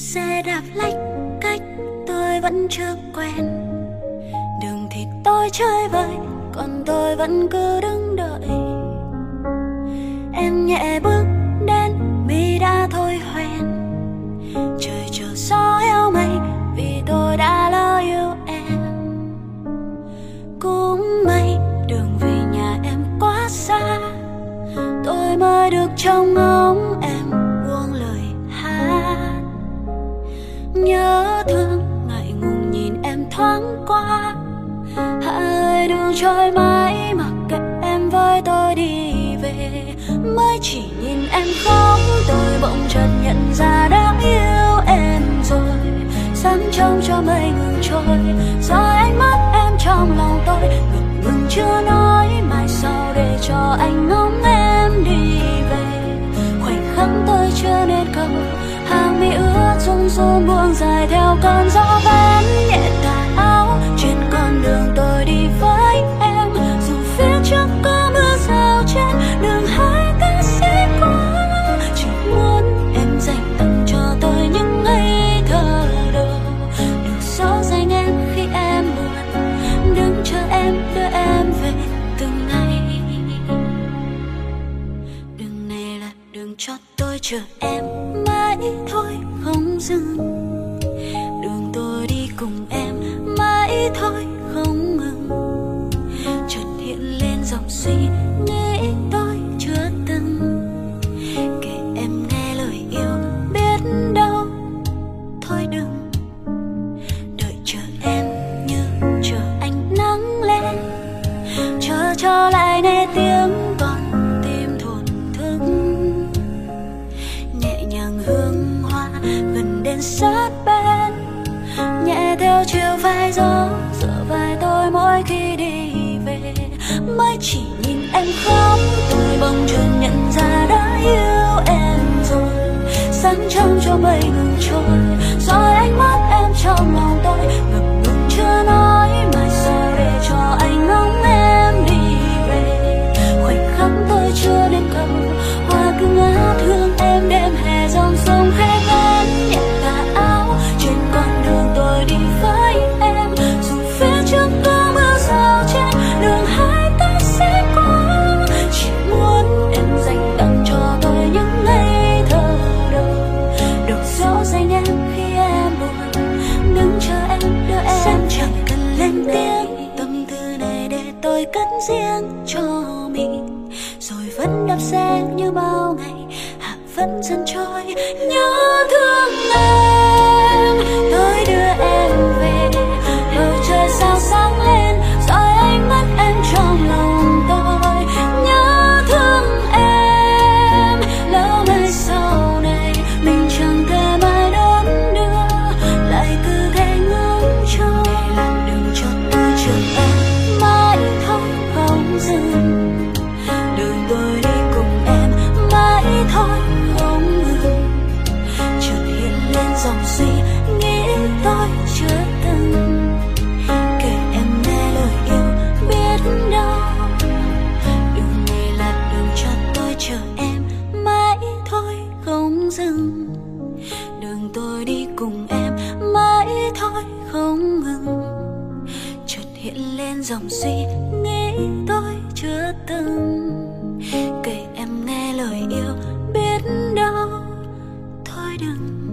xe đạp lách cách tôi vẫn chưa quen. Đường thì tôi chơi vơi, còn tôi vẫn cứ đứng đợi. Em nhẹ bước đến mi đã thôi hoen trời chờ gió heo mây vì tôi đã lỡ yêu em. Cũng may đường về nhà em quá xa, tôi mới được trông ngóng em. Ơi trôi mãi, mặc kệ em với tôi đi về. Mới chỉ nhìn em khóc, tôi bỗng chợt nhận ra đã yêu em rồi. Sáng trong cho mây ngừng trôi rồi ánh mắt em trong lòng tôi ngập ngừng chưa nói. Mai sau để cho anh ngóng em đi. Chờ em mãi thôi không dừng. Đường tôi đi cùng em mãi thôi. Tôi mỗi khi đi về. Mới chỉ nhìn em khóc, tôi bỗng chợt nhận ra đã yêu em rồi. Sáng trong cho bay ngừng trôi, rồi ánh mắt em trong lòng tôi ngập ngừng chưa nói mai sau để cho anh ngóng em cất riêng cho mình. Rồi vẫn đạp xe như bao ngày, hạ vẫn dần trôi. Nhớ thương em. bóng đường tôi đi cùng em, mãi thôi không ngừng. Chợt hiện lên dòng suy nghĩ tôi chưa từng. Kể em nghe lời yêu biết đâu thôi đừng